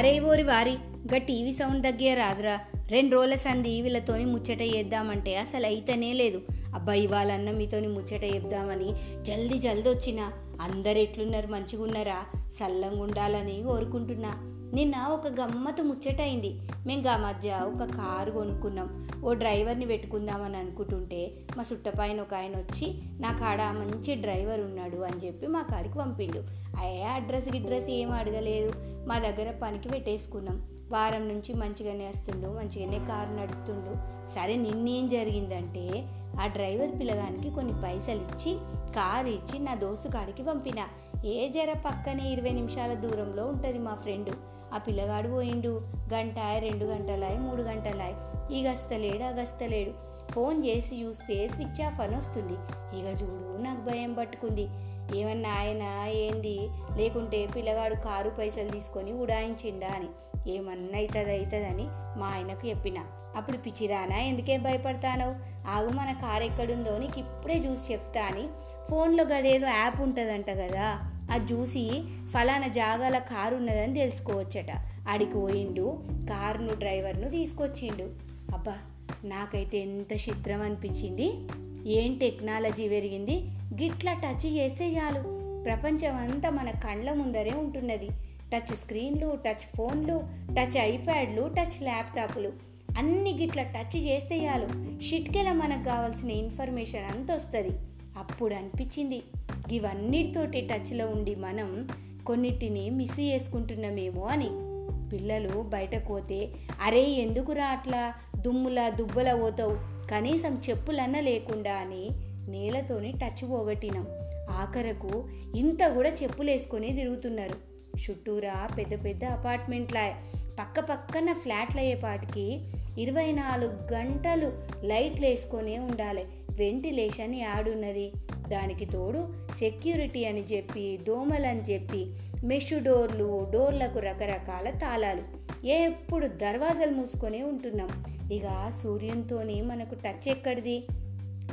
అరే ఓరి వారి గా టీవీ సౌండ్ దగ్గర రాదురా. రెండు రోజుల సంధి వీళ్ళతోని ముచ్చట చేద్దామంటే అసలు అయితేనే లేదు. అబ్బాయి వాళ్ళన్న మీతోని ముచ్చట చెప్దామని జల్దీ జల్దీ వచ్చిన అందరు ఎట్లున్నారు మంచిగా ఉన్నారా సల్లంగా ఉండాలని కోరుకుంటున్నా. నిన్న ఒక గమ్మత్తు ముచ్చట అయింది. మేము గా మధ్య ఒక కారు కొనుక్కున్నాం. ఓ డ్రైవర్ని పెట్టుకుందామని అనుకుంటుంటే మా సుట్టపైన ఒక ఆయన వచ్చి నా కాడ మంచి డ్రైవర్ ఉన్నాడు అని చెప్పి మా కాడికి పంపిండు. అయ్యే అడ్రస్ గిడ్రస్ ఏం అడగలేదు. మా దగ్గర పనికి పెట్టేసుకున్నాం. వారం నుంచి మంచిగానే వస్తుండు మంచిగానే కారు నడుపుతుండు. సరే నిన్నేం జరిగిందంటే ఆ డ్రైవర్ పిల్లగానికి కొన్ని పైసలు ఇచ్చి కారు ఇచ్చి నా దోస్తు కాడికి పంపిన. ఏ జర పక్కనే ఇరవై నిమిషాల దూరంలో ఉంటుంది మా ఫ్రెండ్. ఆ పిల్లగాడు పోయిండు. గంట రెండు గంటలాయి మూడు గంటలాయి. ఈ గస్తలేడు ఆ గస్తలేడు ఫోన్ చేసి చూస్తే స్విచ్ ఆఫ్ అని వస్తుంది. ఇక చూడు నాకు భయం పట్టుకుంది. ఏమన్నా ఆయన ఏంది? లేకుంటే పిల్లగాడు కారు పైసలు తీసుకొని ఉడాయించిండా అని. ఏమన్నా అవుతుంది అవుతుందని మా ఆయనకు చెప్పిన. అప్పుడు పిచ్చిరానా ఎందుకే భయపడతానో ఆగు మన కారు ఎక్కడుందో నీకు ఇప్పుడే చూసి చెప్తా అని. ఫోన్లో గదేదో యాప్ ఉంటుందంట కదా. అది చూసి ఫలానా జాగాల కారు ఉన్నదని తెలుసుకోవచ్చట. ఆడికి పోయిండు కారును డ్రైవర్ను తీసుకొచ్చిండు. అబ్బా నాకైతే ఎంత చిత్రం అనిపించింది. ఏం టెక్నాలజీ పెరిగింది. గిట్లా టచ్ చేస్తే చాలు. ప్రపంచం అంతా మన కళ్ళ ముందరే ఉంటున్నది. టచ్ స్క్రీన్లు టచ్ ఫోన్లు టచ్ ఐప్యాడ్లు టచ్ ల్యాప్టాప్లు. అన్ని గిట్ల టచ్ చేస్తే చాలు. షిట్కెల మనకు కావాల్సిన ఇన్ఫర్మేషన్ అంత వస్తుంది అప్పుడు అనిపించింది. ఇవన్నిటితోటి టచ్లో ఉండి మనం కొన్నిటిని మిస్ చేసుకుంటున్నామేమో అని. పిల్లలు బయటకు పోతే అరే ఎందుకురా అట్లా? దుమ్ములా దుబ్బలా పోతావు? కనీసం చెప్పులన్నా లేకుండా అని నేలతోని టచ్ పోగొట్టినాం. ఆఖరకు ఇంత కూడా చెప్పులేసుకొని తిరుగుతున్నారు. చుట్టూరా పెద్ద పెద్ద అపార్ట్మెంట్ల. పక్క పక్కన ఫ్లాట్లు అయ్యేపాటికి ఇరవై నాలుగు గంటలు లైట్లు వేసుకొనే ఉండాలి. వెంటిలేషన్ యాడున్నది. దానికి తోడు సెక్యూరిటీ అని చెప్పి దోమలని చెప్పి మెషు డోర్లు డోర్లకు రకరకాల తాళాలు. ఎప్పుడు దర్వాజాలు మూసుకొనే ఉంటున్నాం. ఇక సూర్యునితోని మనకు టచ్ ఎక్కడిది?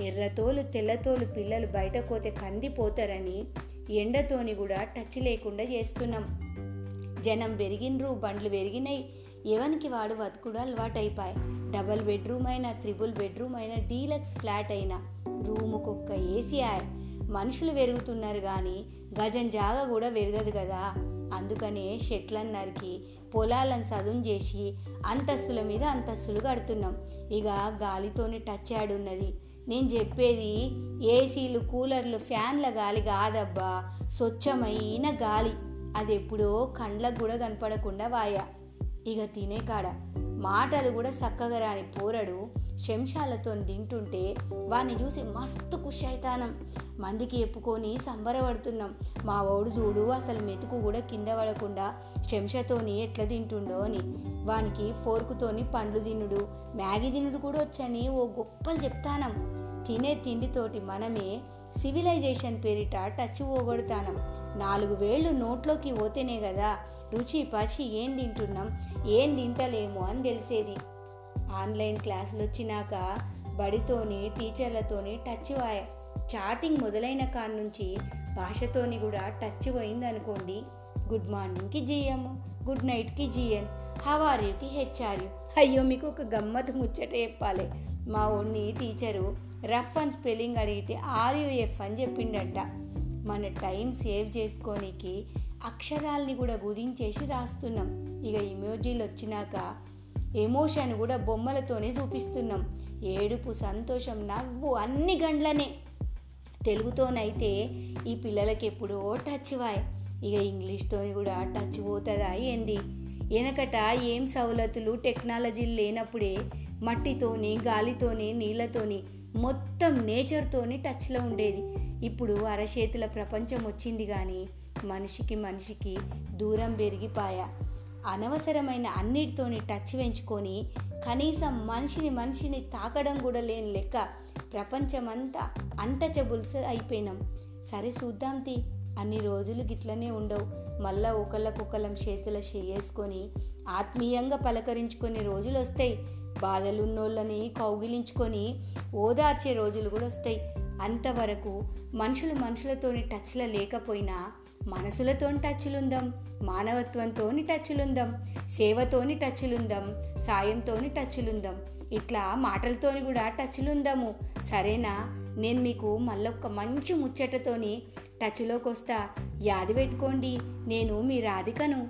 ఎర్రతోలు తెల్లతోలు పిల్లలు బయట పోతే కందిపోతారని ఎండతోని కూడా టచ్ లేకుండా చేస్తున్నాం. జనం పెరిగినరు బండ్లు పెరిగినాయి ఎవనికి వాడు బతుకుడు అలవాటైపాయి. డబల్ బెడ్రూమ్ అయినా త్రిబుల్ బెడ్రూమ్ అయినా డీలక్స్ ఫ్లాట్ అయినా రూముకొక్క ఏసీఆర్. మనుషులు పెరుగుతున్నారు కానీ గజం జాగా కూడా పెరగదు కదా అందుకనే షెట్లను నరికి పొలాలను సదును చేసి అంతస్తుల మీద అంతస్తులు కడుతున్నాం. ఇక గాలితోనే టచ్ ఆడున్నది నేను చెప్పేది ఏసీలు కూలర్లు ఫ్యాన్ల గాలి కాదబ్బా స్వచ్ఛమైన గాలి. అది ఎప్పుడో కండ్లకు కూడా కనపడకుండా వాయా. ఇక తినే కాడ. మాటలు కూడా చక్కగా రాని పోరడు శంషాలతో తింటుంటే వాడిని చూసి మస్తు కుషైతానం మందికి ఎప్పుకొని సంబరపడుతున్నాం. మా ఓడు చూడు అసలు మెతుకు కూడా కింద పడకుండా శంషతోని ఎట్లా తింటుండో అని. వానికి ఫోర్కుతోని పండ్లు తినుడు మ్యాగీ తినుడు కూడా వచ్చని ఓ గొప్పలు చెప్తానం. తినే తిండితోటి మనమే సివిలైజేషన్ పేరిట టచ్ పోగొడతానం. నాలుగు వేళ్ళు నోట్లోకి పోతేనే కదా రుచి పచి ఏం తింటున్నాం ఏం తింటలేము అని తెలిసేది. ఆన్లైన్ క్లాసులు వచ్చినాక బడితోని టీచర్లతోని టచ్ చాటింగ్ మొదలైన కాడ నుంచి భాషతోని కూడా టచ్ పోయిందనుకోండి. గుడ్ మార్నింగ్కి జిఎం గుడ్ నైట్కి జిఎన్ హవార్యూకి హెచ్ఆర్యు అయ్యో మీకు ఒక గమ్మత్ ముచ్చట చెప్పాలి. మా ఓన్ని టీచరు రఫ్ అండ్ స్పెల్లింగ్ అడిగితే ఆర్యుఎఫ్ అని చెప్పిండట. మన టైం సేవ్ చేసుకోనికి అక్షరాల్ని కూడా గుదించేసి రాస్తున్నాం. ఇక ఇమోజీలు వచ్చినాక ఎమోషన్ కూడా బొమ్మలతోనే చూపిస్తున్నాం. ఏడుపు సంతోషం నవ్వు అన్ని గండ్లనే. తెలుగుతోనైతే ఈ పిల్లలకి ఎప్పుడో టచ్ వాయ్. ఇక ఇంగ్లీష్తోని కూడా టచ్ పోతుందా ఏంది? వెనకట ఏం సవలతులు? టెక్నాలజీలు లేనప్పుడే మట్టితోని గాలితోని నీళ్ళతోని మొత్తం నేచర్తోని టచ్లో ఉండేది. ఇప్పుడు అరచేతుల ప్రపంచం వచ్చింది కానీ మనిషికి మనిషికి దూరం పెరిగిపాయా. అనవసరమైన అన్నిటితోని టచ్ పెంచుకొని కనీసం మనిషిని మనిషిని తాకడం కూడా లేని లెక్క ప్రపంచమంతా అంటచబుల్స్ అయిపోయినాం. సరే చూద్దాంతి అన్ని రోజులు గిట్లనే ఉండవు. మళ్ళా ఒకళ్ళకొకళ్ళం చేతుల చేసుకొని ఆత్మీయంగా పలకరించుకొని రోజులు వస్తాయి బాధలున్నోళ్ళని కౌగిలించుకొని ఓదార్చే రోజులు కూడా వస్తాయి. అంతవరకు మనుషులు మనుషులతోని టచ్లో లేకపోయినా మనసులతోని టచ్లుందాం మానవత్వంతోని టచ్లుందాం సేవతోని టచ్లుందాం సాయంతోని టచ్లుందాం ఇట్లా మాటలతోని కూడా టచ్లుందాము. సరేనా? నేను మీకు మళ్ళొక్క మంచి ముచ్చటతోని టచ్లోకి వస్తా యాది పెట్టుకోండి. నేను మీ రాధికను.